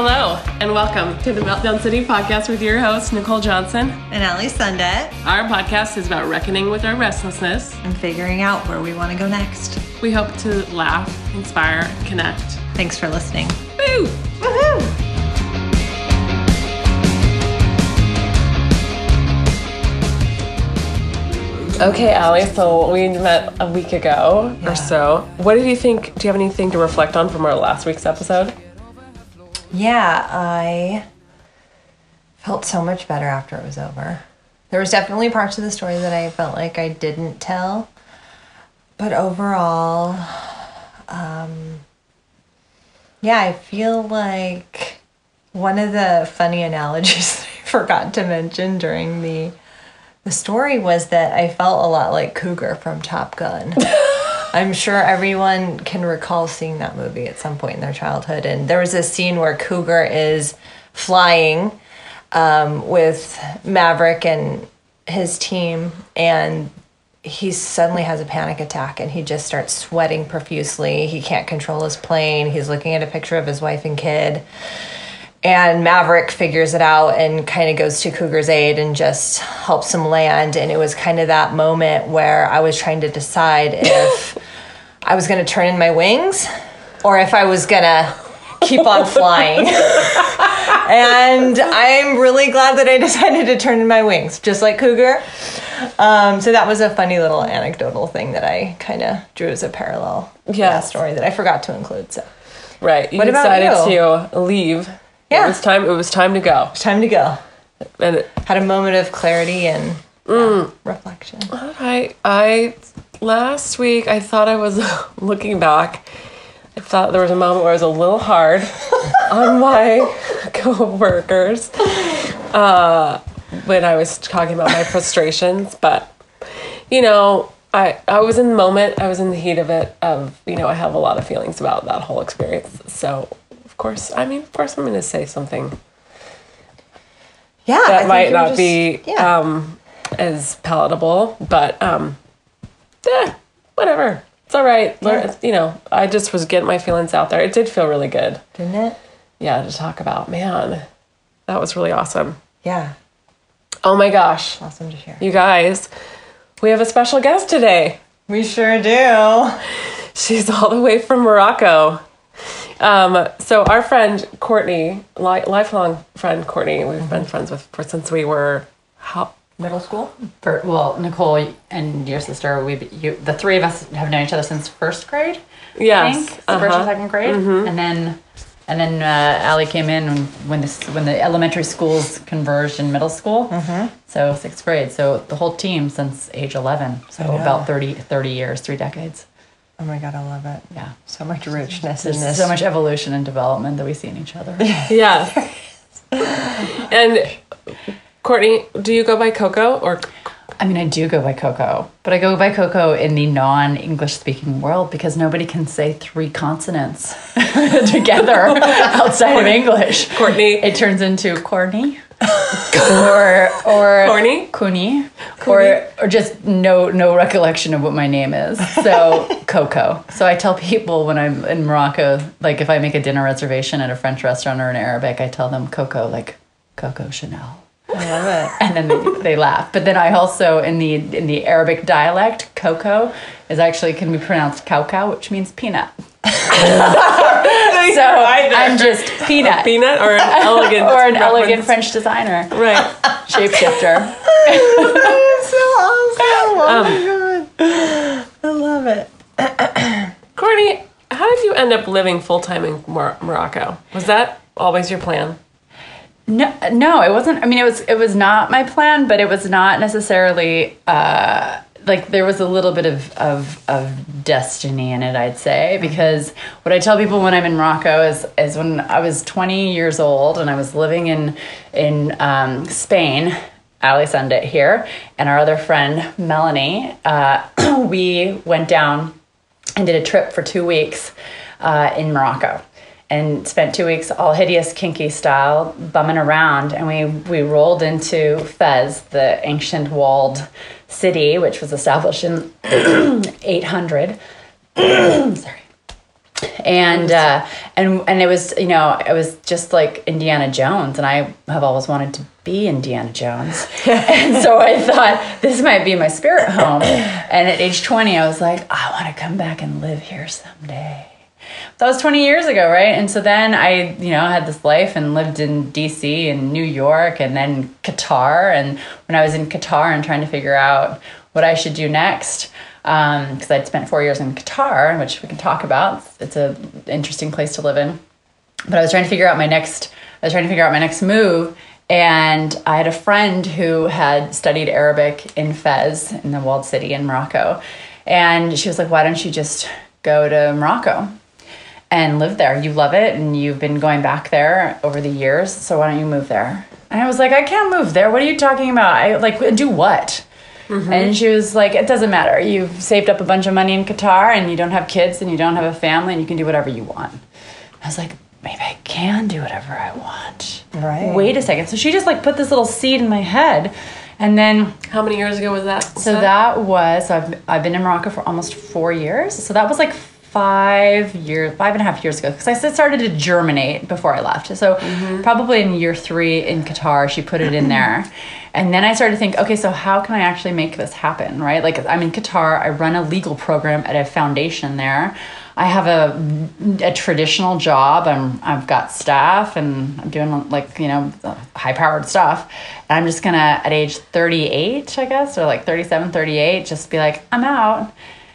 Hello, and welcome to the Meltdown City podcast with your host, Nicole Johnson. And Ali Sundet. Our podcast is about reckoning with our restlessness. And figuring out where we want to go next. We hope to laugh, inspire, connect. Thanks for listening. Woo! Woohoo! Okay, Ali, so we met a week ago Yeah. or so. What did you think? Do you have anything to reflect on from our last week's episode? Yeah, I felt so much better after it was over. There was definitely parts of the story that I felt like I didn't tell. But overall, um, yeah, I feel like one of the funny analogies that I forgot to mention during the the story was that I felt a lot like Cougar from Top Gun. I'm sure everyone can recall seeing that movie at some point in their childhood. And there was a scene where Cougar is flying um, with Maverick and his team, and he suddenly has a panic attack and he just starts sweating profusely. He can't control his plane. He's looking at a picture of his wife and kid. And Maverick figures it out and kind of goes to Cougar's aid and just helps him land. And it was kind of that moment where I was trying to decide if I was going to turn in my wings or if I was going to keep on flying. and I'm really glad that I decided to turn in my wings, just like Cougar. Um, so that was a funny little anecdotal thing that I kind of drew as a parallel Yeah. story that I forgot to include. So Right. You What decided you? to leave. Yeah. It was time. It was time to go. It's time to go. And it, Had a moment of clarity and yeah, reflection. I, I, last week I thought I was looking back. I thought there was a moment where I was a little hard on my coworkers uh, when I was talking about my frustrations. But you know, I I was in the moment. I was in the heat of it. Of you know, I have a lot of feelings about that whole experience. So of course, I mean, of course, I'm going to say something Yeah, that might not just- be Yeah. um, as palatable, but um, eh, whatever. It's all right. Yeah. You know, I just was getting my feelings out there. It did feel really good. didn't it? Yeah, to talk about. Man, that was really awesome. Yeah, Oh my gosh, awesome to share. you guys, we have a special guest today. We sure do. She's all the way from Morocco. Um, so our friend Courtney, li- lifelong friend Courtney, we've Mm-hmm. been friends with for since we were how, Middle school. For, well, Nicole and your sister, we you, the three of us have known each other since first grade. I Yes, think, first uh-huh. or second grade, and then and then uh, Ali came in when when this when the elementary schools converged in middle school. So sixth grade. So the whole team since age eleven. So about 30, 30 years, three decades. Oh my god, I love it. Yeah. So much richness in There's this. so much evolution and development that we see in each other. Yeah. and Courtney, do you go by Coco or I mean, I do go by Coco, but I go by Coco in the non English speaking world because nobody can say three consonants together outside of English. Courtney? It turns into Courtney. or or Corny? Cooney, or or just no no recollection of what my name is. So Coco. So I tell people when I'm in Morocco, like if I make a dinner reservation at a French restaurant or in Arabic, I tell them Coco, like Coco Chanel I love it. and then they, they laugh. But then I also in the in the Arabic dialect, cocoa is actually can be pronounced cacao, which means peanut. so I'm just peanut, peanut or an elegant or an reference? elegant French designer, Right. shapeshifter. so awesome. Oh my um, god. I love it. Courtney, how did you end up living full time in Mor- Morocco? Was that always your plan? No, no, it wasn't. I mean, it was it was not my plan, but it was not necessarily uh, like there was a little bit of, of of destiny in it. I'd say because what I tell people when I'm in Morocco is is when I was 20 years old and I was living in in um, Spain. Ali Sundet here, and our other friend Melanie. Uh, we went down and did a trip for two weeks uh, in Morocco and spent two weeks all hideous kinky style bumming around and we we rolled into Fez the ancient walled city which was established in 800 sorry and uh, and and it was you know it was just like Indiana Jones, and I have always wanted to be Indiana Jones, and so I thought this might be my spirit home. And at age twenty, I was like, I want to come back and live here someday. That was 20 years ago, right? And so then I, you know, had this life and lived in DC and New York and then Qatar. And when I was in Qatar and trying to figure out what I should do next, because um, I'd spent four years in Qatar, which we can talk about. It's an interesting place to live in. But I was trying to figure out my next. I was trying to figure out my next move, and I had a friend who had studied Arabic in Fez, in the walled city in Morocco, and she was like, "Why don't you just go to Morocco?" And live there. You love it and you've been going back there over the years. So why don't you move there? And I was like, I can't move there. What are you talking about? I like do what? Mm-hmm. And she was like, It doesn't matter. You've saved up a bunch of money in Qatar and you don't have kids and you don't have a family and you can do whatever you want. I was like, Maybe I can do whatever I want. Right. Wait a second. So she just like put this little seed in my head. And then how many years ago was that? So that was so I've I've been in Morocco for almost four years. So that was like five years, five and a half years ago, because I started to germinate before I left. So mm-hmm. probably in year three in Qatar, she put it in there. And then I started to think, okay, so how can I actually make this happen, right? Like I'm in Qatar, I run a legal program at a foundation there. I have a, a traditional job. I'm I've got staff and I'm doing like you know high powered stuff. And I'm just gonna at age 38, I guess, or like 37, 38, just be like I'm out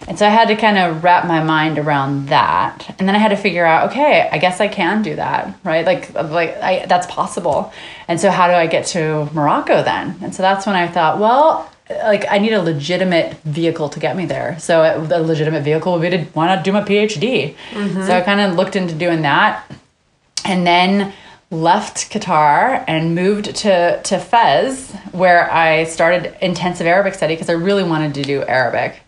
and so I had to kind of wrap my mind around that. And then I had to figure out, okay, I guess I can do that, right? Like uh, like I, that's possible. And so how do I get to Morocco then? And so that's when I thought, well, uh, like I need a legitimate vehicle to get me there. So uh, a legitimate vehicle would be to why not do my PhD? Mm-hmm. So I kind of looked into doing that. And then left Qatar and moved to, to Fez, where I started intensive Arabic study because I really wanted to do Arabic.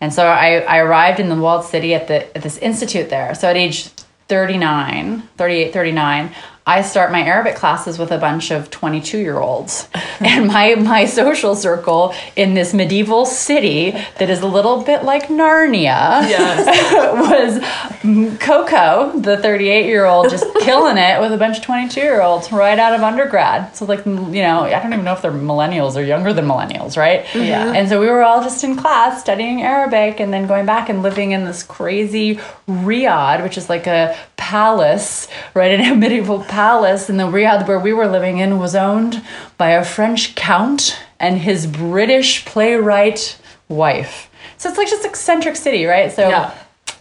And so I, I arrived in the walled city at the at this institute there. So at age 39, 38, 39, I start my Arabic classes with a bunch of 22 year olds. and my, my social circle in this medieval city that is a little bit like Narnia yes. was Coco, the 38 year old, just killing it with a bunch of 22 year olds right out of undergrad. So, like, you know, I don't even know if they're millennials or younger than millennials, right? Yeah. And so we were all just in class studying Arabic and then going back and living in this crazy riad, which is like a palace, right? In a medieval palace. And the riad where we were living in was owned by a French count and his British playwright wife. So it's like just eccentric city, right? So yeah.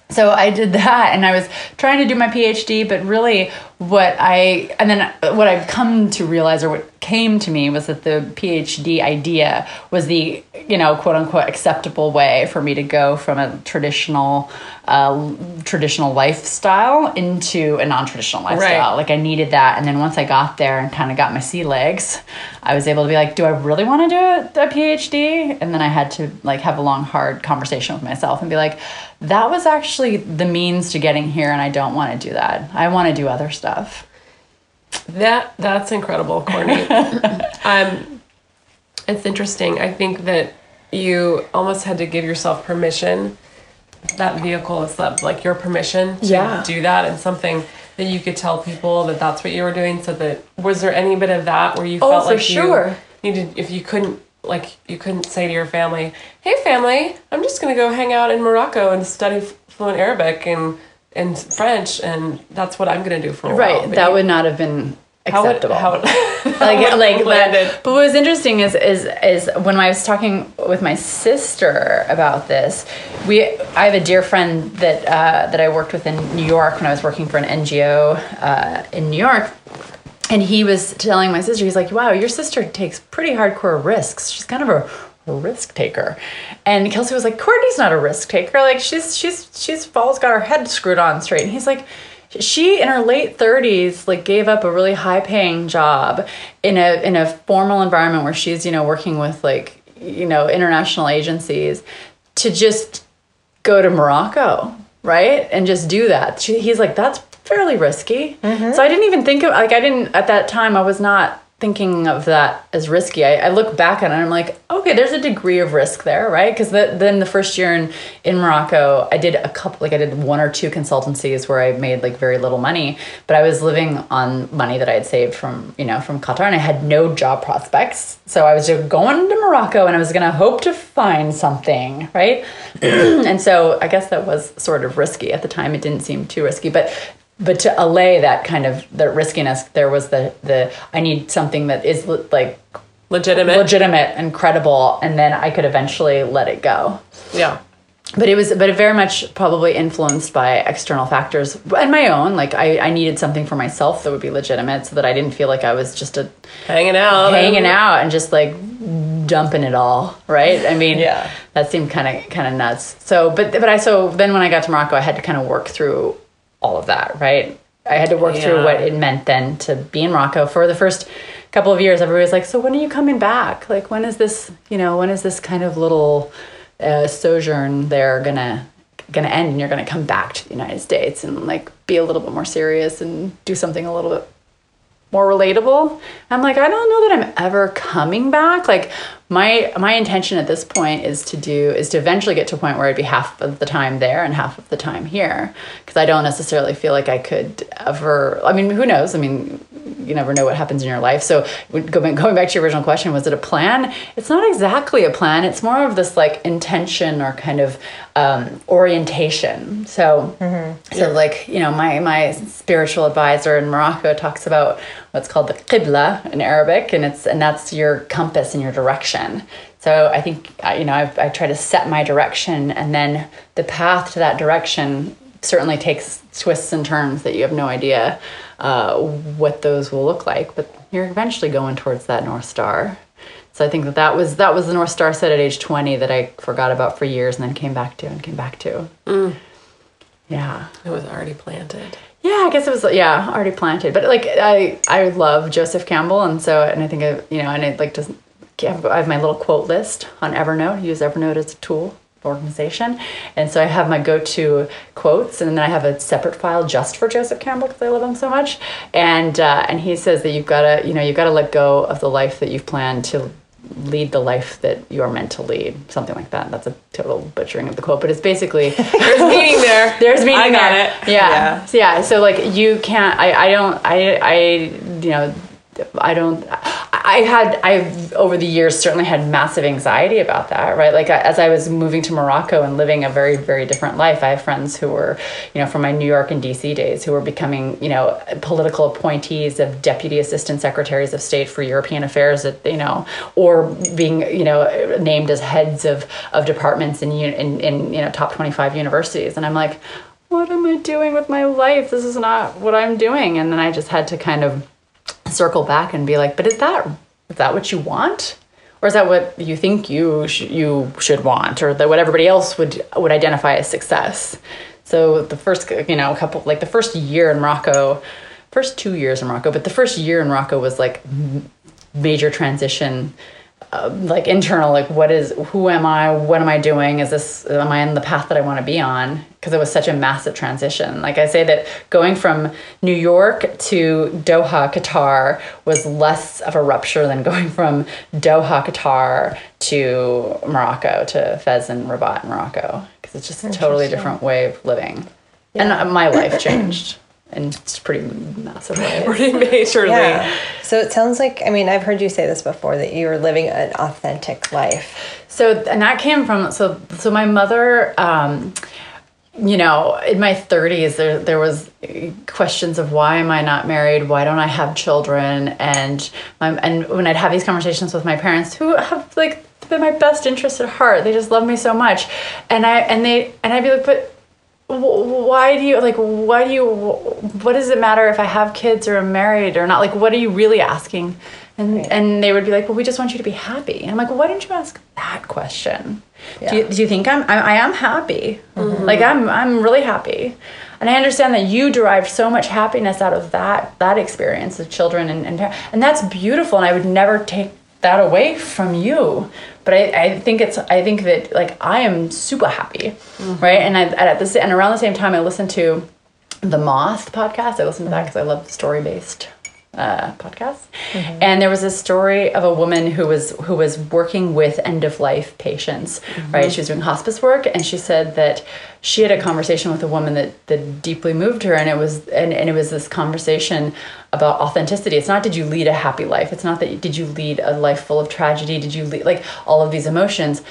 So I did that and I was trying to do my PhD, but really what I and then what I've come to realize or what came to me was that the PhD idea was the you know quote unquote acceptable way for me to go from a traditional uh, traditional lifestyle into a non-traditional lifestyle. Right. Like I needed that, and then once I got there and kind of got my sea legs, I was able to be like, do I really want to do a, a PhD? And then I had to like have a long hard conversation with myself and be like, that was actually the means to getting here, and I don't want to do that. I want to do other stuff stuff. That that's incredible, Courtney. um, it's interesting. I think that you almost had to give yourself permission. That vehicle is that like your permission to yeah. do that, and something that you could tell people that that's what you were doing. So that was there any bit of that where you oh, felt like sure. you needed if you couldn't like you couldn't say to your family, "Hey, family, I'm just gonna go hang out in Morocco and study fluent Arabic and." And French, and that's what I'm gonna do for a right. while. Right, that would not have been acceptable. How would, how like like that. But what was interesting is is is when I was talking with my sister about this, we I have a dear friend that uh, that I worked with in New York when I was working for an NGO uh, in New York. And he was telling my sister, he's like, "Wow, your sister takes pretty hardcore risks. She's kind of a risk taker. And Kelsey was like, Courtney's not a risk taker. Like she's she's she's always got her head screwed on straight. And he's like, she in her late 30s like gave up a really high paying job in a in a formal environment where she's, you know, working with like, you know, international agencies to just go to Morocco, right? And just do that. She, he's like, that's fairly risky. Mm-hmm. So I didn't even think of like I didn't at that time I was not thinking of that as risky. I, I look back on it and I'm like, okay, there's a degree of risk there, right? Because the, then the first year in, in Morocco, I did a couple, like I did one or two consultancies where I made like very little money, but I was living on money that I had saved from, you know, from Qatar and I had no job prospects. So I was just going to Morocco and I was going to hope to find something, right? and so I guess that was sort of risky at the time. It didn't seem too risky, but but to allay that kind of the riskiness, there was the the I need something that is li- like Legitimate. legitimate and credible, and then I could eventually let it go. yeah. But it was, but it very much probably influenced by external factors and my own. Like I, I needed something for myself that would be legitimate, so that I didn't feel like I was just a Hanging out. hanging out and just like dumping it all right i mean Yeah. that seemed kind of kind of nuts so but but i so then when i got to morocco i had to kind of work through all of that right i had to work through what it meant then to be in morocco for the first couple of years everybody was like so when are you coming back like when is this you know when is this kind of little uh, sojourn there gonna gonna end and you're gonna come back to the united states and like be a little bit more serious and do something a little bit more relatable. I'm like, I don't know that I'm ever coming back. Like my my intention at this point is to do is to eventually get to a point where I'd be half of the time there and half of the time here because I don't necessarily feel like I could ever I mean, who knows? I mean, you never know what happens in your life. So going going back to your original question, was it a plan? It's not exactly a plan. It's more of this like intention or kind of um, orientation. So so like you know my my spiritual advisor in Morocco talks about what's called the qibla in Arabic, and it's and that's your compass and your direction. So I think you know I've, I try to set my direction, and then the path to that direction certainly takes twists and turns that you have no idea uh, what those will look like. But you're eventually going towards that north star. So I think that that was that was the north star set at age 20 that I forgot about for years and then came back to and came back to. Yeah. It was already planted. Yeah, I guess it was yeah already planted, but like I I love Joseph Campbell, and so and I think you know, and I like to I have my little quote list on Evernote. Use Evernote as a tool for organization, and so I have my go-to quotes, and then I have a separate file just for Joseph Campbell because I love him so much, and uh, and he says that you've got to you know you've got to let go of the life that you've planned to lead the life that you are meant to lead something like that that's a total butchering of the quote but it's basically There's meaning there. there's meaning I got there. it. Yeah. Yeah. So, yeah. So like you can't. I. I don't. I. I. You know. I don't. I had. I've over the years certainly had massive anxiety about that. Right. Like as I was moving to Morocco and living a very very different life, I have friends who were, you know, from my New York and D.C. days who were becoming, you know, political appointees of deputy assistant secretaries of state for European affairs. At you know, or being you know named as heads of of departments in in, in you know top twenty five universities. And I'm like what am I doing with my life? This is not what I'm doing. And then I just had to kind of circle back and be like, but is that is that what you want? Or is that what you think you sh- you should want, or that what everybody else would would identify as success? So the first, you know, couple like the first year in Morocco, first two years in Morocco, but the first year in Morocco was like major transition uh, like internal like what is who am i? What am i doing? Is this am i in the path that i want to be on? Because it was such a massive transition. Like i say that going from new york to doha qatar was less of a rupture than going from doha qatar to morocco to fez and rabat morocco. Because it's just a totally different way of living. And uh, my life changed in pretty massive Pretty majorly. Yeah. So it sounds like, I mean, I've heard you say this before that you were living an authentic life. So and that came from so so my mother um you know, in my 30s there there was questions of why am I not married? Why don't I have children? And my and when I'd have these conversations with my parents who have like been my best interest at heart. They just love me so much. And I and they and I'd be like, "But why do you like why do you what does it matter if i have kids or am married or not? Like what are you really asking? And and they would be like well we just want you to be happy. And i'm like well why didn't you ask that question? Do, you, do you think i'm i, I am happy? Mm-hmm. Like i'm i'm really happy. And i understand that you derived so much happiness out of that that experience of children and and, and that's beautiful and i would never take that away from you but I, I think it's i think that like i am super happy mm-hmm. right? And I, at this and around the same time i listened to the moth podcast. I listened to that mm-hmm. because i love story based uh, podcasts, and there was a story of a woman who was who was working with end of life patients. Right, she was doing hospice work, and she said that she had a conversation with a woman that that deeply moved her, and it was and, and it was this conversation about authenticity. It's not did you lead a happy life. It's not that did you lead a life full of tragedy. Did you lead like all of these emotions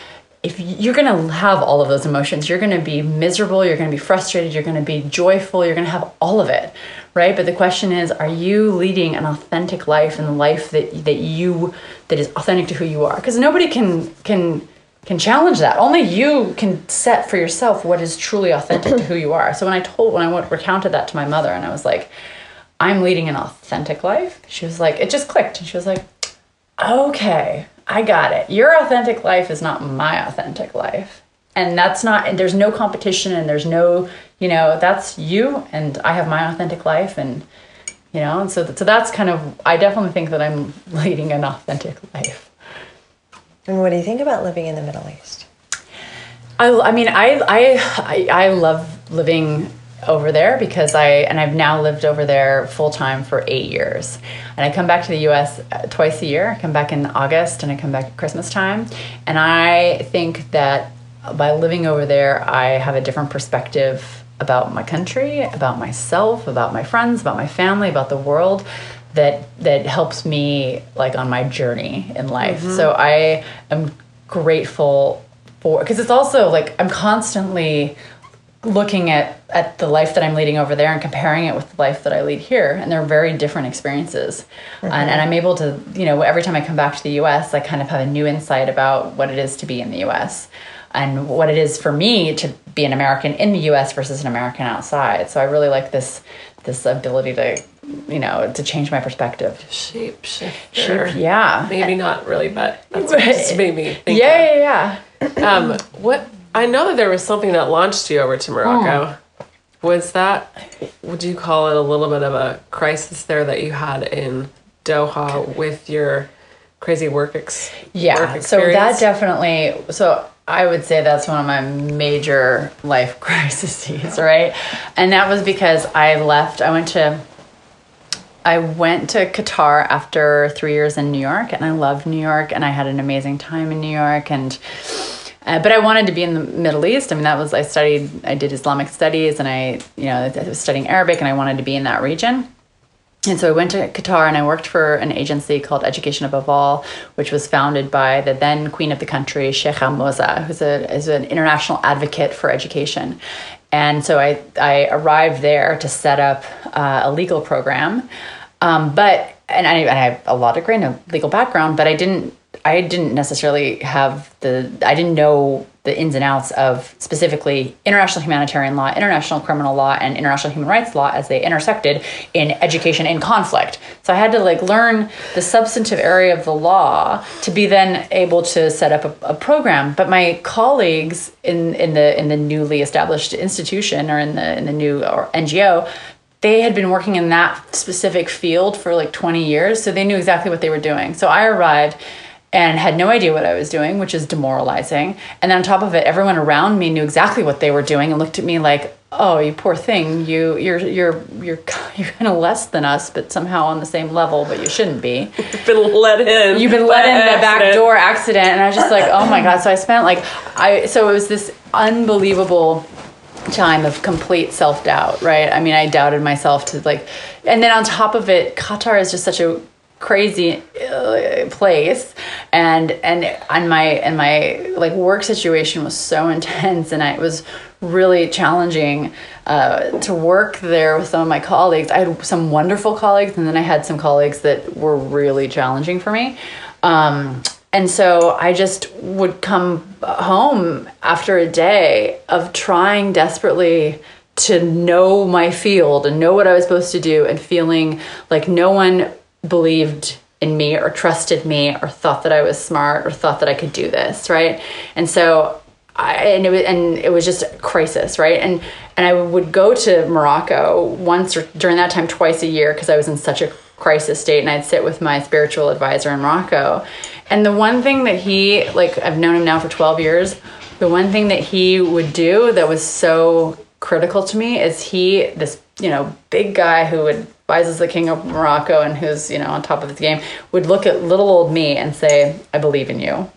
if you're going to have all of those emotions you're going to be miserable you're going to be frustrated you're going to be joyful you're going to have all of it right? But the question is are you leading an authentic life and the life that that you that is authentic to who you are? Because nobody can can can challenge that. Only you can set for yourself what is truly authentic to who you are. So when i told when i went, recounted that to my mother and i was like i'm leading an authentic life she was like it just clicked. And she was like okay, I got it. Your authentic life is not my authentic life. And that's not, and there's no competition and there's no, you know, that's you and I have my authentic life. And, you know, and so, so that's kind of, I definitely think that I'm leading an authentic life. And what do you think about living in the Middle East? I, I mean, I, I, I, I love living over there because I and I've now lived over there full time for eight years. And I come back to the U.S. Uh, twice a year. I come back in August and I come back at Christmas time. And I think that by living over there, I have a different perspective about my country, about myself, about my friends, about my family, about the world that that helps me like on my journey in life. Mm-hmm. So I am grateful for because it's also like I'm constantly looking at at the life that I'm leading over there and comparing it with the life that I lead here, and they're very different experiences. And, and I'm able to, you know, every time I come back to the U.S., I kind of have a new insight about what it is to be in the U.S. and what it is for me to be an American in the U.S. versus an American outside. So I really like this this ability to, you know, to change my perspective. Shape shifter. Yeah. Maybe not really, but that's what just made me think. Yeah, yeah, yeah. Um, what I know that there was something that launched you over to Morocco. Was that? Would you call it a little bit of a crisis there that you had in Doha with your crazy work ex? Yeah. work So that definitely. So I would say that's one of my major life crises, right? And that was because I left. I went to. I went to Qatar after three years in New York, and I loved New York, and I had an amazing time in New York, and. Uh, but I wanted to be in the Middle East. I mean, that was I studied. I did Islamic studies, and I, you know, I was studying Arabic, and I wanted to be in that region. And so I went to Qatar and I worked for an agency called Education Above All, which was founded by the then queen of the country, Sheikh Moza, who's a, is an international advocate for education. And so I, I arrived there to set up uh, a legal program. Um, but, and I, and I have a lot of great legal background, but I didn't, I didn't necessarily have the, I didn't know the ins and outs of specifically international humanitarian law, international criminal law, and international human rights law as they intersected in education in conflict. So I had to like learn the substantive area of the law to be then able to set up a, a program. But my colleagues in in the in the newly established institution or in the in the new or NGO they had been working in that specific field for like 20 years so they knew exactly what they were doing so i arrived and had no idea what I was doing, which is demoralizing. And then on top of it, everyone around me knew exactly what they were doing and looked at me like, "Oh, you poor thing. You you're you're you're you're kind of less than us, but somehow on the same level, but you shouldn't be." You've been let in. You've been let in the back door accident, and I was just like, "Oh my god!" So I spent like I so it was this unbelievable time of complete self doubt, right? I mean, I doubted myself to like, and then on top of it, Qatar is just such a crazy uh, place. And and and my and my like work situation was so intense and I, it was really challenging uh, to work there with some of my colleagues. I had some wonderful colleagues and then i had some colleagues that were really challenging for me. Um, and so I just would come home after a day of trying desperately to know my field and know what I was supposed to do and feeling like no one believed in me or trusted me or thought that I was smart or thought that I could do this, right? And so I, and it was and it was just a crisis, right? And and I would go to Morocco once or during that time twice a year because I was in such a crisis state and I'd sit with my spiritual advisor in Morocco. And the one thing that he like I've known him now for 12 years, the one thing that he would do that was so critical to me is he this, you know, big guy who would despises the king of Morocco and who's you know on top of his game would look at little old me and say, "I believe in you,"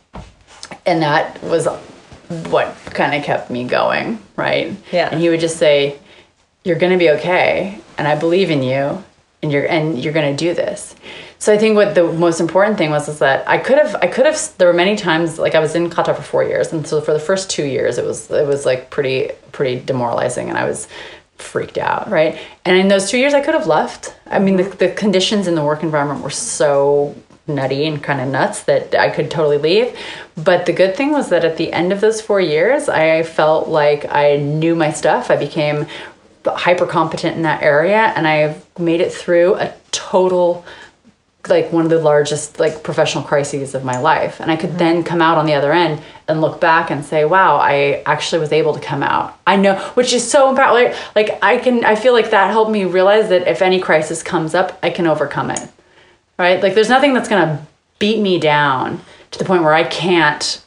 and that was what kind of kept me going, right? Yeah. And he would just say, "You're going to be okay, and I believe in you, and you're and you're going to do this." So I think what the most important thing was is that I could have I could have there were many times like I was in Qatar for 4 years and so for the first 2 years it was it was like pretty pretty demoralizing and I was freaked out, right? And in those 2 years I could have left. I mean the the conditions in the work environment were so nutty and kind of nuts that I could totally leave. But the good thing was that at the end of those 4 years I felt like I knew my stuff. I became hyper competent in that area and I've made it through a total like one of the largest like professional crises of my life. And i could then mm-hmm. come out on the other end and look back and say wow i actually was able to come out. I know which is so like, like i can i feel like that helped me realize that if any crisis comes up i can overcome it. Right? Like there's nothing that's going to beat me down to the point where i can't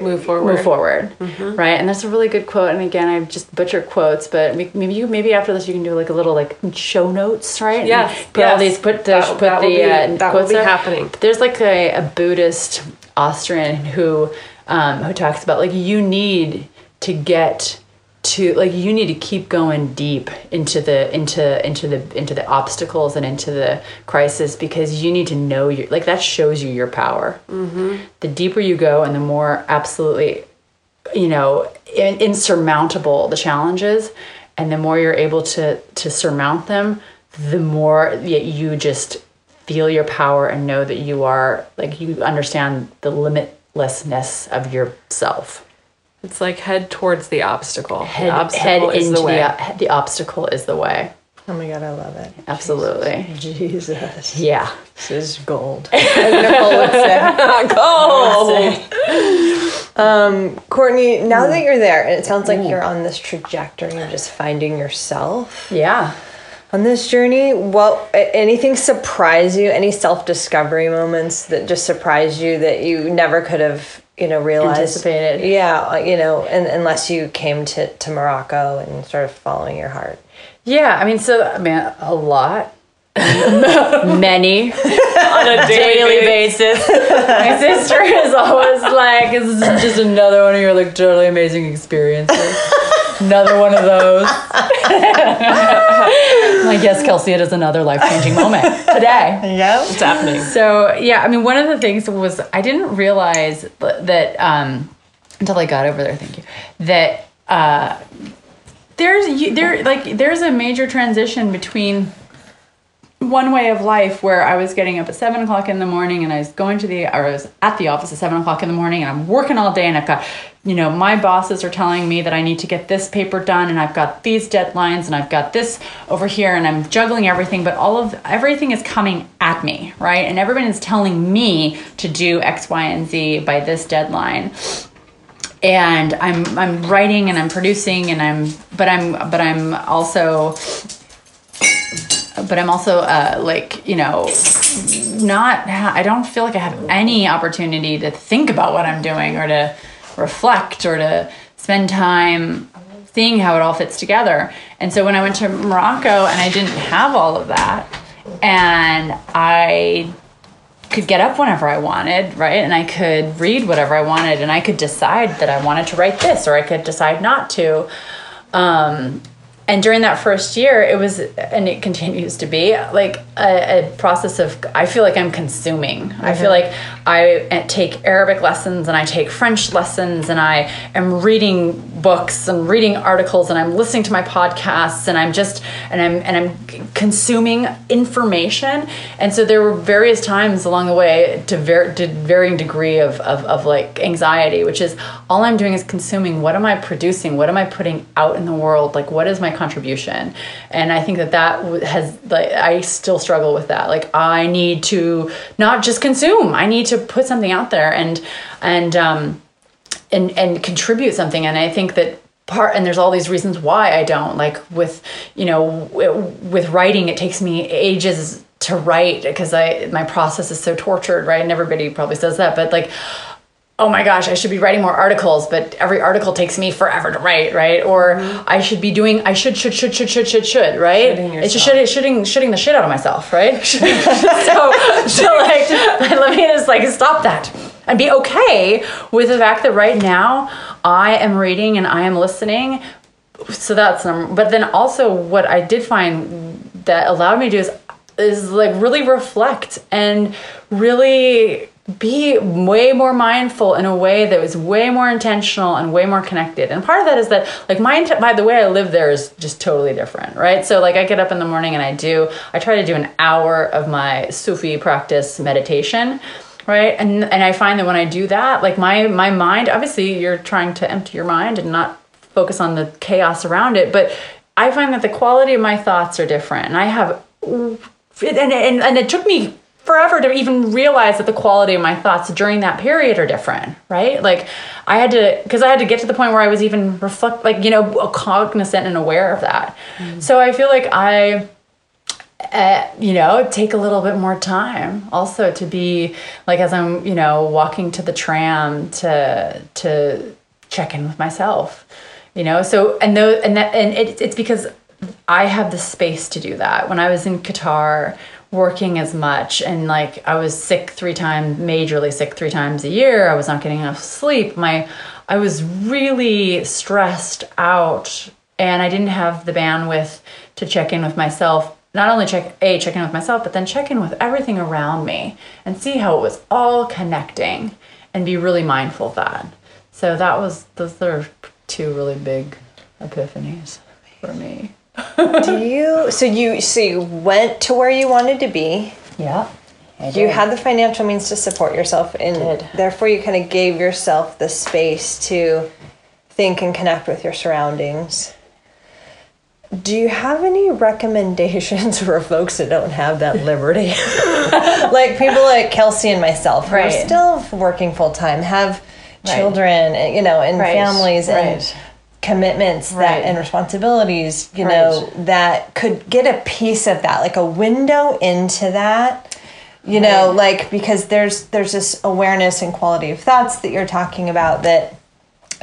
Move forward. move forward right and that's a really good quote and again i just butcher quotes but maybe you maybe after this you can do like a little like show notes right Yes, put all these put the That- put that will the be- uh, that will quotes be there. happening. there's like a, a buddhist austrian who um who talks about like you need to get to like you need to keep going deep into the into into the into the obstacles and into the crisis because you need to know your like that shows you your power mm-hmm. the deeper you go and the more absolutely you know in, insurmountable the challenges and the more you're able to to surmount them the more that you just feel your power and know that you are like you understand the limitlessness of yourself It's like head towards the obstacle. head, the obstacle head is into the way. the, the obstacle is the way Oh my god, I love it. absolutely Jesus. yeah This is gold. As Nicole would say. Go! Um, Courtney, now hmm. that you're there, and it sounds like hmm. you're on this trajectory of just finding yourself yeah on this journey, what anything surprise you? Any self discovery moments that just surprised you that you never could have, you know, realized? Anticipated. Yeah, you know, and unless you came to, to Morocco and started following your heart. yeah i mean so i mean a lot many On a daily basis. My sister is always like, "This is just another one of your like totally amazing experiences." another one of those. like, yes, Kelsey, it is another life changing moment today. Yeah. It's happening. So yeah, I mean, one of the things was I didn't realize that um, until I got over there. Thank you. That uh, there's you, there like there's a major transition between one way of life where I was getting up at seven o'clock in the morning and I was going to the, I was at the office at seven o'clock in the morning and I'm working all day and I've got, you know, my bosses are telling me that I need to get this paper done and I've got these deadlines and I've got this over here and I'm juggling everything, but all of everything is coming at me, right? And everyone is telling me to do X, Y, and Z by this deadline and I'm I'm writing and I'm producing and I'm but I'm but I'm also but I'm also uh, like you know not I don't feel like I have any opportunity to think about what I'm doing or to reflect or to spend time seeing how it all fits together. And so when I went to Morocco and I didn't have all of that and I could get up whenever I wanted, right? And I could read whatever I wanted, and I could decide that I wanted to write this, or I could decide not to. Um, and during that first year, it was, and it continues to be, like a, a process of, I feel like I'm consuming. I feel mm-hmm. like I take Arabic lessons and I take French lessons and I am reading books and reading articles and I'm listening to my podcasts and I'm just, and I'm, and I'm consuming information. And so there were various times along the way to, ver- to varying degree of, of, of like anxiety, which is all I'm doing is consuming. What am I producing? What am I putting out in the world? Like, what is my contribution? And I think that that has, like, I still struggle with that. Like, I need to not just consume, I need to put something out there and, and, um, and and contribute something and i think that part and there's all these reasons why i don't like with you know with writing it takes me ages to write because i my process is so tortured right and everybody probably says that but like oh my gosh, I should be writing more articles, but every article takes me forever to write, right? Or mm-hmm. I should be doing, I should, should, should, should, should, should, should, right? It's just yourself. shitting, shitting, shitting the shit out of myself, right? so, so like, let me just like stop that and be okay with the fact that right now I am reading and I am listening. So that's number. But then also, what I did find that allowed me to do is is like really reflect and really be way more mindful in a way that was way more intentional and way more connected. And part of that is that like my by the way I live there is just totally different, right? So like I get up in the morning and I do I try to do an hour of my Sufi practice meditation right? And and i find that when i do that like my my mind obviously you're trying to empty your mind and not focus on the chaos around it but i find that the quality of my thoughts are different. And i have and and, and it took me forever to even realize that the quality of my thoughts during that period are different right? Like i had to because i had to get to the point where i was even reflect like you know cognizant and aware of that. Mm. So i feel like i uh, you know, take a little bit more time also to be like as I'm, you know, walking to the tram to to check in with myself, you know. So and though and that and it, it's because I have the space to do that. When I was in Qatar working as much and like I was sick three times, majorly sick three times a year, I was not getting enough sleep. My I was really stressed out and I didn't have the bandwidth to check in with myself not only check a check in with myself but then check in with everything around me and see how it was all connecting and be really mindful of that so that was those are two really big epiphanies for me Do you? So you so you went to where you wanted to be. yeah You had the financial means to support yourself, and therefore you kind of gave yourself the space to think and connect with your surroundings. Do you have any recommendations for folks that don't have that liberty? like people like Kelsey and myself, who are Right. still working full time, have Right. children, and, you know, and Right. families and commitments that and responsibilities, you know, that could get a piece of that, like a window into that. You know, like because there's there's this awareness and quality of thoughts that you're talking about that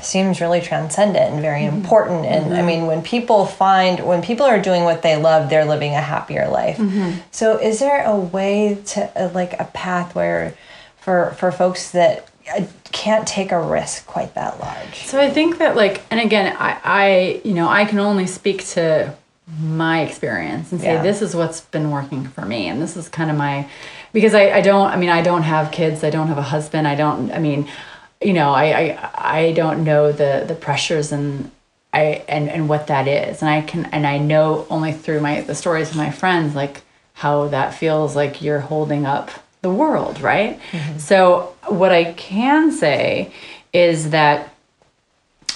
seems really transcendent and very Mm-hmm. important. And i mean when people find when people are doing what they love they're living a happier life. Mm-hmm. so is there a way to uh, like a path where for for folks that uh, can't take a risk quite that large? So I think that like, and again, I, I, you know, I can only speak to my experience and say Yeah. this is what's been working for me, and this is kind of my, because I, I don't, I mean, I don't have kids, I don't have a husband, I don't, I mean, you know, I, I, I don't know the the pressures and I and and what that is, and I can, and I know only through my the stories of my friends like how that feels like you're holding up the world, right? So what I can say is that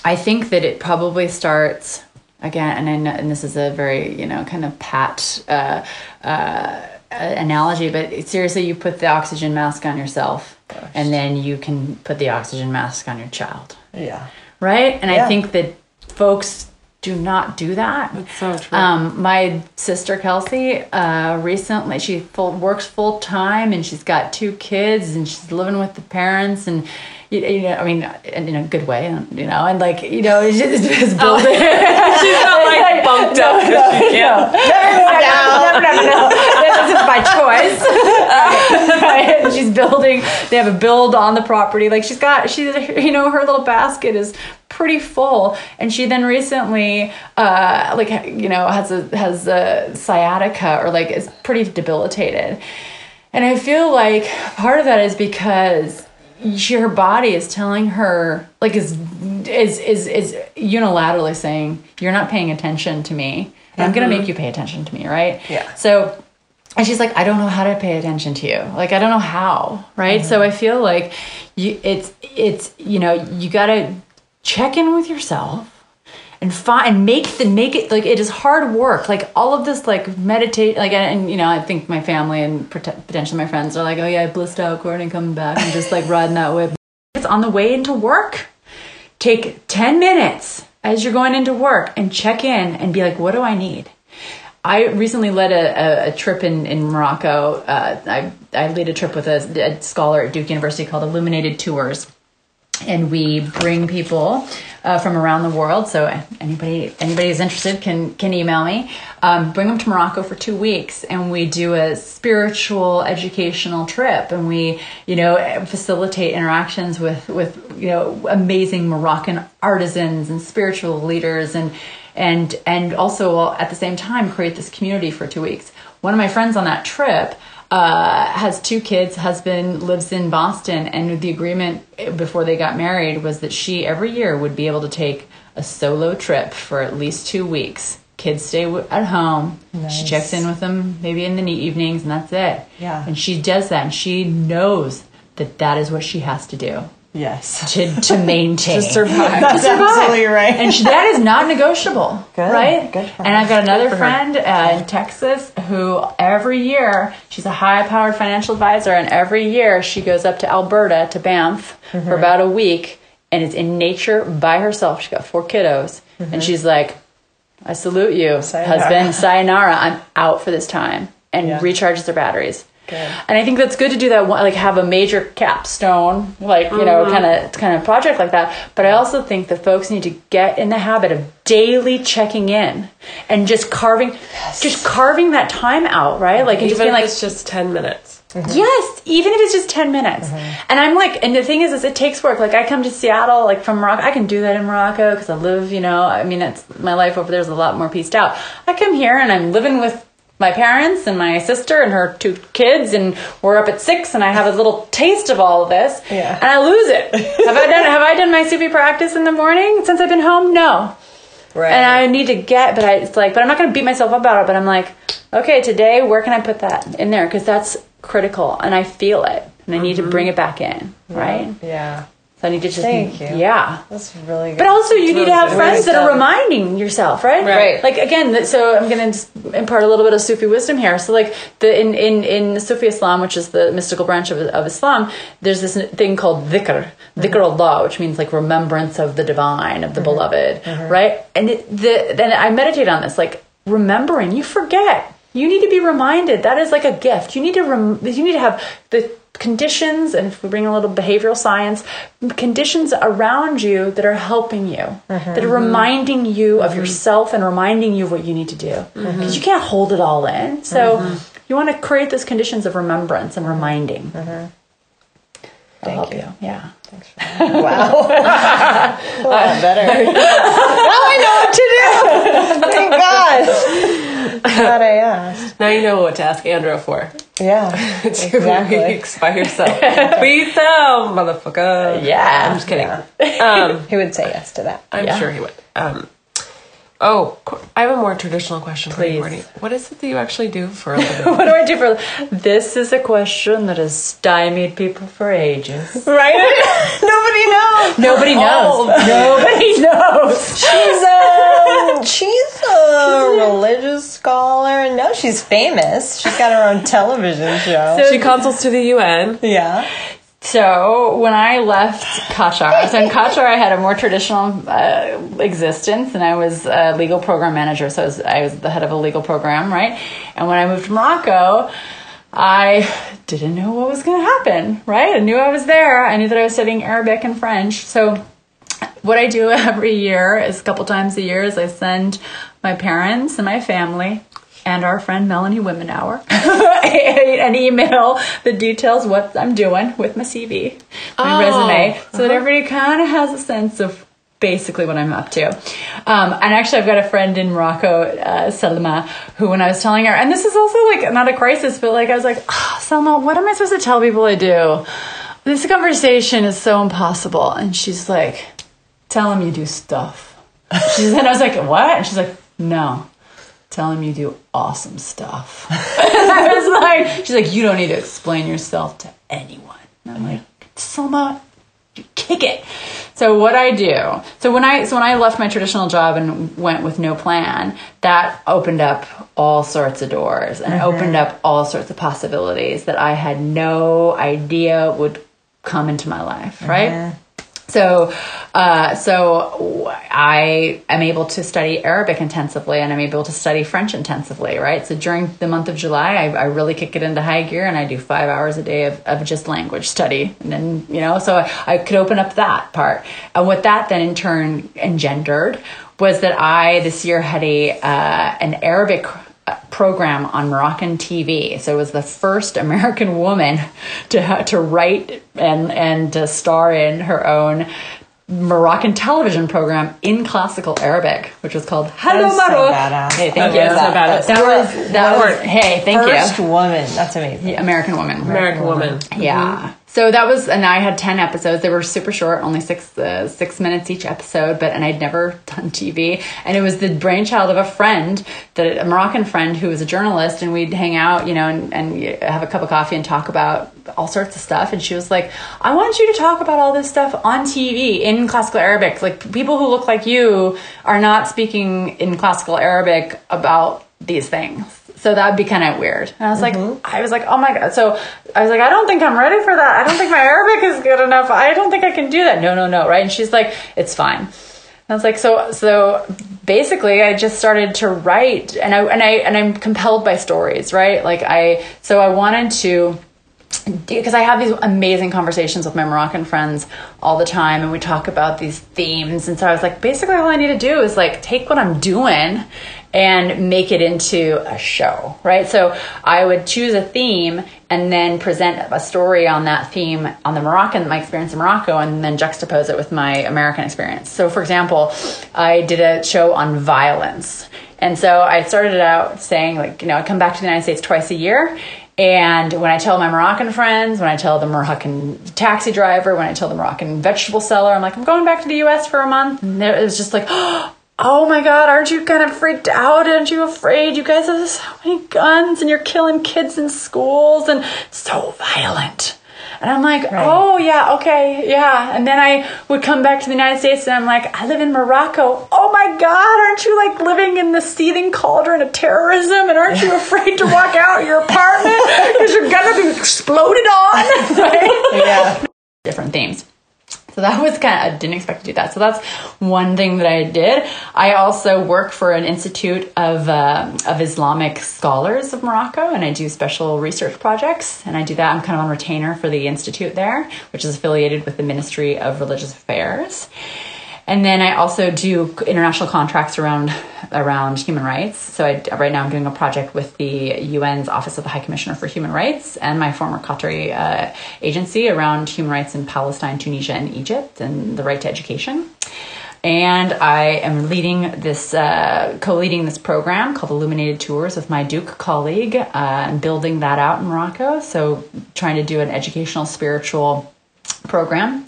I think that it probably starts again, and I know, and this is a very you know kind of pat uh, uh, analogy, but seriously, you put the oxygen mask on yourself, and then you can put the oxygen mask on your child, yeah right? And Yeah. I think that folks do not do that. It's so true. Um, my sister Kelsey, uh, recently she full, works full time and she's got two kids and she's living with the parents and you, you know, I mean, in a good way, you know, and like you know, it's just, just building. She's not like bunked up because she can't. no, no, no, no. This is by choice. right? She's building. They have a build on the property. Like she's got. She's you know her little basket is pretty full, and she then recently, uh, like you know, has a has a sciatica or like is pretty debilitated, and I feel like part of that is because she, her body is telling her like is is is is unilaterally saying you're not paying attention to me. And i'm gonna make you pay attention to me right? Yeah. so and she's like i don't know how to pay attention to you. Like i don't know how right? So i feel like you it's it's you know you gotta check in with yourself and find make the make it like it is hard work. Like all of this like meditate like and, you know i think my family and pot- potentially my friends are like oh yeah i blissed out courtney coming back and just like riding that whip. It's on the way into work. Take 10 minutes as you're going into work and check in and be like what do i need? I recently led a, a, a trip in, in Morocco. Uh, I, I lead a trip with a, a scholar at Duke University called Illuminated Tours and we bring people uh, from around the world. So anybody anybody who's interested can can email me. Um, bring them to Morocco for two weeks, and we do a spiritual educational trip, and we you know facilitate interactions with with you know amazing Moroccan artisans and spiritual leaders, and and and also at the same time create this community for two weeks. One of my friends on that trip uh, has two kids, husband lives in Boston, and the agreement before they got married was that she every year would be able to take a solo trip for at least two weeks. Kids stay w- at home. Nice. She checks in with them maybe in the evenings, and that's it. Yeah. And she does that, and she knows that that is what she has to do Yes. to to maintain. To survive. That's absolutely right. And she, that is not negotiable, Good. right? Good for and I've got another Good for her. friend uh, in Texas who every year she's a high-powered financial advisor, and every year she goes up to Alberta to Banff Mm-hmm. for about a week, and is in nature by herself. She's got four kiddos, and she's like, "I salute you, Mm-hmm. Sayonara. husband. Sayonara. I'm out for this time," and Yeah. recharges their batteries. Good. And I think that's good to do that, like have a major capstone, like you know, kind of kind of project like that. But I also think that folks need to get in the habit of daily checking in and just carving, just carving that time out, right? Like and just Even being if like, it's just 10 minutes. Mm-hmm. Yes, even if it's just 10 minutes. Mm-hmm. And I'm like, and the thing is, is it takes work. Like, I come to Seattle, like from Morocco. I can do that in Morocco because I live, you know, I mean, it's my life over there is a lot more pieced out. I come here and I'm living with my parents and my sister and her two kids, and we're up at six, and I have a little taste of all of this, Yeah. and I lose it. have I done Have I done my Sufi practice in the morning since I've been home? No. Right. And I need to get, but I, it's like, but I'm not going to beat myself up about it. But I'm like, okay, today, where can I put that in there? Because that's critical, and I feel it, and I need to mm-hmm. bring it back in, right? yeah. So I need to just, Thank you. yeah. That's really good. But also, you need to have friends that are reminding yourself, right? Right. Like again, so I'm going to impart a little bit of Sufi wisdom here. So, like the in in in Sufi Islam, which is the mystical branch of, of Islam, there's this thing called dhikr, dhikr mm-hmm. Allah, which means like remembrance of the divine, of the mm-hmm. beloved, mm-hmm. right? And it, the then I meditate on this, like remembering. You forget. You need to be reminded. That is like a gift. You need to rem- you need to have the conditions and if we bring a little behavioral science conditions around you that are helping you mm-hmm. that are reminding you of mm-hmm. yourself and reminding you of what you need to do. Mm-hmm. Because you can't hold it all in. So you want to create those conditions of remembrance and reminding. That'll help you. you. Yeah. Wow. a lot better. now I know what to do. Thank God. Glad I asked. Now you know what to ask Andrew for. Yeah. Two Exactly. weeks by yourself. Tweet them, motherfucker. Yeah. I'm just kidding. Yeah. Um, He would say yes to that. I'm Yeah. sure he would. Um, oh, I have a more traditional question for you, Marty. What is it that you actually do for a living? what do I do for this is a question that has stymied people for ages Right? Nobody knows. nobody oh. knows nobody knows She's a she's a religious scholar. No, she's famous. She's got her own television show. she consults to the UN. yeah. So when I left Qatar, so in Qatar I had a more traditional uh, existence, and I was a legal program manager. So I was, I was the head of a legal program, right? And when I moved to Morocco, I didn't know what was going to happen, right? I knew I was there. I knew that I was studying Arabic and French. So what I do every year is a couple times a year is I send my parents and my family and our friend Melanie Wimenauer an email that details what I'm doing with my CV, my Oh, resume, so that everybody kind of has a sense of basically what I'm up to. Um, and actually, I've got a friend in Morocco, uh, Selma, who when I was telling her, and this is also like not a crisis, but like I was like, oh, Selma, what am I supposed to tell people I do? This conversation is so impossible. And she's like, tell them you do stuff. She's, and I was like, what? And she's like, no. Tell him you do awesome stuff. I was like, she's like, you don't need to explain yourself to anyone. And I'm like, Selma, you kick it. So what I do, so when I so when I left my traditional job and went with no plan, that opened up all sorts of doors and mm-hmm. opened up all sorts of possibilities that I had no idea would come into my life, right? Mm-hmm. So, uh, so I am able to study Arabic intensively, and I'm able to study French intensively, right? So during the month of July, I, I really kick it into high gear, and I do five hours a day of, of just language study, and then you know, so I, I could open up that part, and what that then in turn engendered was that I this year had a uh, an Arabic program on Moroccan TV. So it was the first American woman to to write and and to star in her own Moroccan television program in classical Arabic, which was called Hello That's so hey, thank you. yeah, so badass. That was that was hey, thank First you. woman. That's amazing. American woman. American woman. Yeah. So that was, and I had ten episodes. They were super short, only six uh, six minutes each episode. But and I'd never done TV, and it was the brainchild of a friend, that a Moroccan friend who was a journalist, and we'd hang out, you know, and, and have a cup of coffee and talk about all sorts of stuff. And she was like, "I want you to talk about all this stuff on TV in classical Arabic. Like people who look like you are not speaking in classical Arabic about these things." So that would be kind of weird. And I was like, mm-hmm. I was like, oh my god. So I was like, I don't think I'm ready for that. I don't think my Arabic is good enough. I don't think I can do that. No, no, no. Right? And she's like, it's fine. And I was like, so, so basically, I just started to write, and I and I and I'm compelled by stories, right? Like I, so I wanted to because I have these amazing conversations with my Moroccan friends all the time, and we talk about these themes. And so I was like, basically, all I need to do is like take what I'm doing and make it into a show, right? So I would choose a theme and then present a story on that theme on the Moroccan, my experience in Morocco, and then juxtapose it with my American experience. So, for example, I did a show on violence. And so I started out saying, like, you know, I come back to the United States twice a year. And when I tell my Moroccan friends, when I tell the Moroccan taxi driver, when I tell the Moroccan vegetable seller, I'm like, I'm going back to the US for a month. And it was just like, oh Oh my God, aren't you kind of freaked out? Aren't you afraid? You guys have so many guns and you're killing kids in schools and so violent. And I'm like, oh yeah, okay, yeah. And then I would come back to the United States and I'm like, I live in Morocco. Oh my God, aren't you like living in the seething cauldron of terrorism? And aren't you afraid to walk out your apartment because you're gonna be exploded on? Right? Yeah. Different themes. So that was kind of, I didn't expect to do that. So that's one thing that I did. I also work for an institute of, uh, of Islamic scholars of Morocco and I do special research projects. And I do that. I'm kind of on retainer for the institute there, which is affiliated with the Ministry of Religious Affairs. And then I also do international contracts around around human rights. So I, right now I'm doing a project with the UN's Office of the High Commissioner for Human Rights and my former Qatari uh, agency around human rights in Palestine, Tunisia, and Egypt, and the right to education. And I am leading this, uh, co-leading this program called Illuminated Tours with my Duke colleague, uh, and building that out in Morocco. So trying to do an educational, spiritual program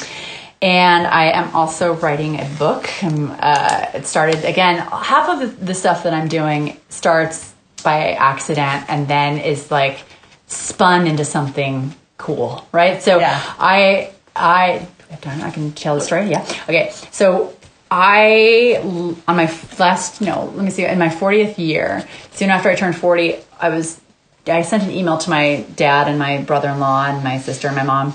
and I am also writing a book. Um, uh, it started again. Half of the, the stuff that I'm doing starts by accident, and then is like spun into something cool, right? So Yeah. I I I can tell the story. Yeah. Okay. So I on my last no, let me see. In my 40th year, soon after I turned 40, I was I sent an email to my dad and my brother-in-law and my sister and my mom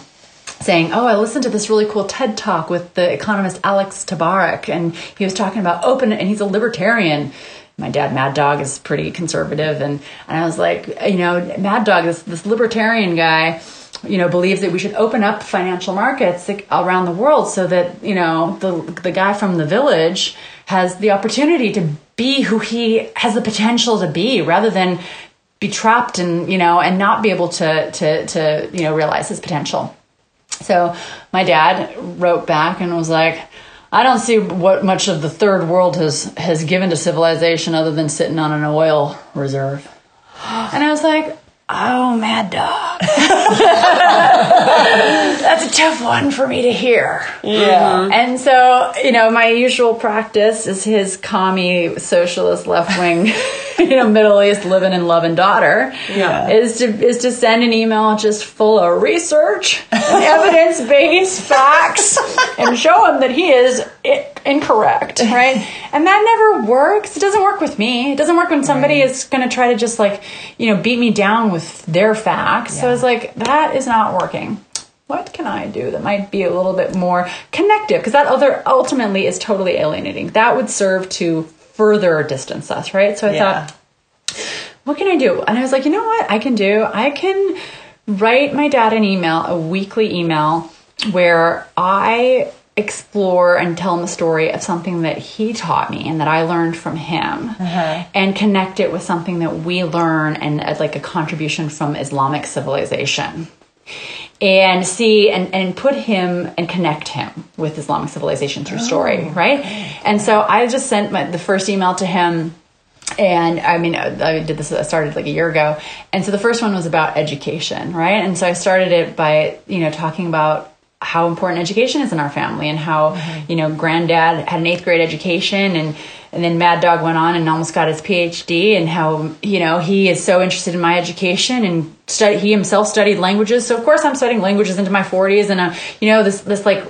saying, "Oh, I listened to this really cool TED talk with the economist Alex Tabarrok, and he was talking about open, and he's a libertarian." My dad, Mad Dog, is pretty conservative, and and I was like, you know, Mad Dog, this this libertarian guy, you know, believes that we should open up financial markets around the world so that you know the the guy from the village has the opportunity to be who he has the potential to be, rather than be trapped and you know and not be able to to to you know realize his potential. So my dad wrote back and was like, I don't see what much of the third world has has given to civilization other than sitting on an oil reserve. And I was like, oh, mad dog. That's a tough one for me to hear. Yeah. And so, you know, my usual practice is his commie socialist left wing, you know, Middle East living in love and daughter. Yeah. Is to is to send an email just full of research evidence based facts and show him that he is incorrect, right? And that never works. It doesn't work with me. It doesn't work when somebody is going to try to just like, you know, beat me down with their facts. So Yeah. it's like that is not working. what can I do that might be a little bit more connective? Because that other ultimately is totally alienating. That would serve to further distance us, right? So I Yeah. thought, what can I do? And I was like, you know what I can do? I can write my dad an email, a weekly email, where I explore and tell him a story of something that he taught me and that I learned from him uh-huh. and connect it with something that we learn and as like a contribution from Islamic civilization and see and, and put him and connect him with Islamic civilization through story, oh. right? And so I just sent my, the first email to him. And I mean, I did this, I started like a year ago. And so the first one was about education, right? And so I started it by, you know, talking about how important education is in our family and how, mm-hmm. you know, granddad had an eighth grade education and, and then Mad Dog went on and almost got his PhD, and how you know he is so interested in my education and study, he himself studied languages. So of course I'm studying languages into my 40s, and uh, you know this this like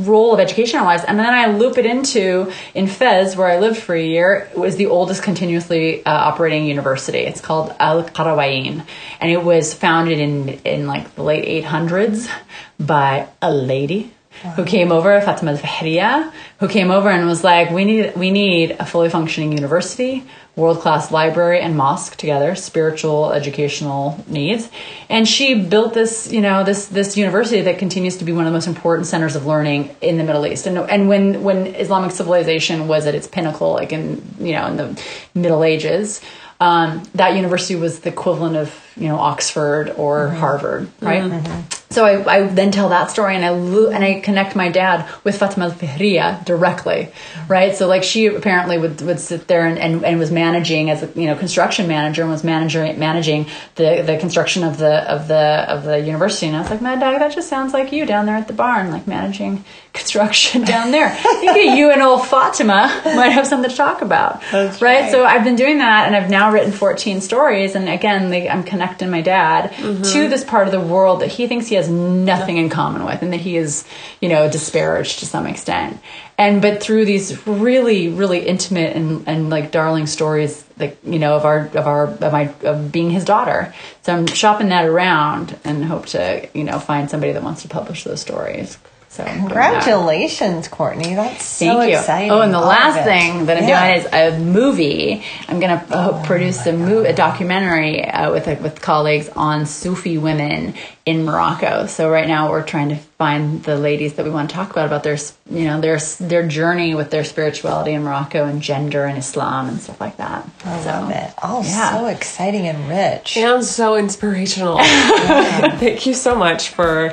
role of education in our lives. And then I loop it into in Fez, where I lived for a year, was the oldest continuously uh, operating university. It's called Al Qarawiyyin, and it was founded in in like the late 800s by a lady who came over, Fatima Fihriya, who came over and was like, "We need we need a fully functioning university, world class library and mosque together, spiritual educational needs." And she built this, you know, this this university that continues to be one of the most important centers of learning in the Middle East. And and when when Islamic civilization was at its pinnacle, like in you know in the Middle Ages. Um, that university was the equivalent of you know Oxford or Harvard, right? So I, I then tell that story and I lo- and I connect my dad with Fatima al Fihriya directly, right? So like she apparently would, would sit there and, and, and was managing as a you know construction manager and was managing managing the, the construction of the of the of the university and I was like, my dad, that just sounds like you down there at the barn, like managing construction down there. Maybe you and old Fatima might have something to talk about, right? right. So I've been doing that and I've now written 14 stories and again they, I'm connecting my dad mm-hmm. to this part of the world that he thinks he has nothing in common with and that he is you know disparaged to some extent and but through these really really intimate and, and like darling stories like you know of our of our of my of being his daughter so I'm shopping that around and hope to you know find somebody that wants to publish those stories so I'm doing that. Congratulations, Courtney. That's so Thank you. exciting. Oh, and the last it. thing that I'm Yeah. doing is a movie. I'm going to uh, produce a, mo- a documentary uh, with with colleagues on Sufi women in Morocco. So right now we're trying to find the ladies that we want to talk about about their you know their their journey with their spirituality in Morocco and gender and Islam and stuff like that. I so, love it. Oh, yeah. so exciting and rich. Sounds so inspirational. Thank you so much for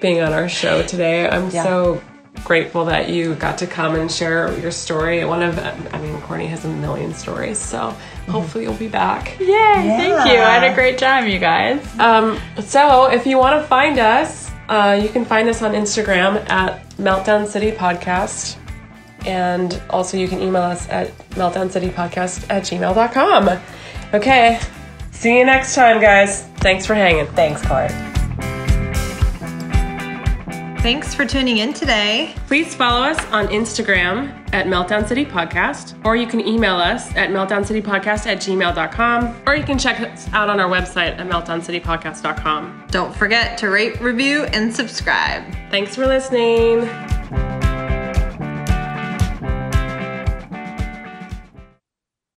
being on our show today. I'm Yeah. so grateful that you got to come and share your story. One of, I mean, Courtney has a million stories, so hopefully you'll be back. Yay! Thank you. I had a great time, you guys. Um, so if you want to find us, uh, you can find us on Instagram at Meltdown City Podcast. And also you can email us at meltdowncitypodcast at gmail.com. Okay. See you next time, guys. Thanks for hanging. Thanks, Court. Thanks for tuning in today. Please follow us on Instagram at Meltdown City Podcast, or you can email us at meltdowncitypodcast at gmail.com, or you can check us out on our website at meltdowncitypodcast.com. Don't forget to rate, review, and subscribe. Thanks for listening.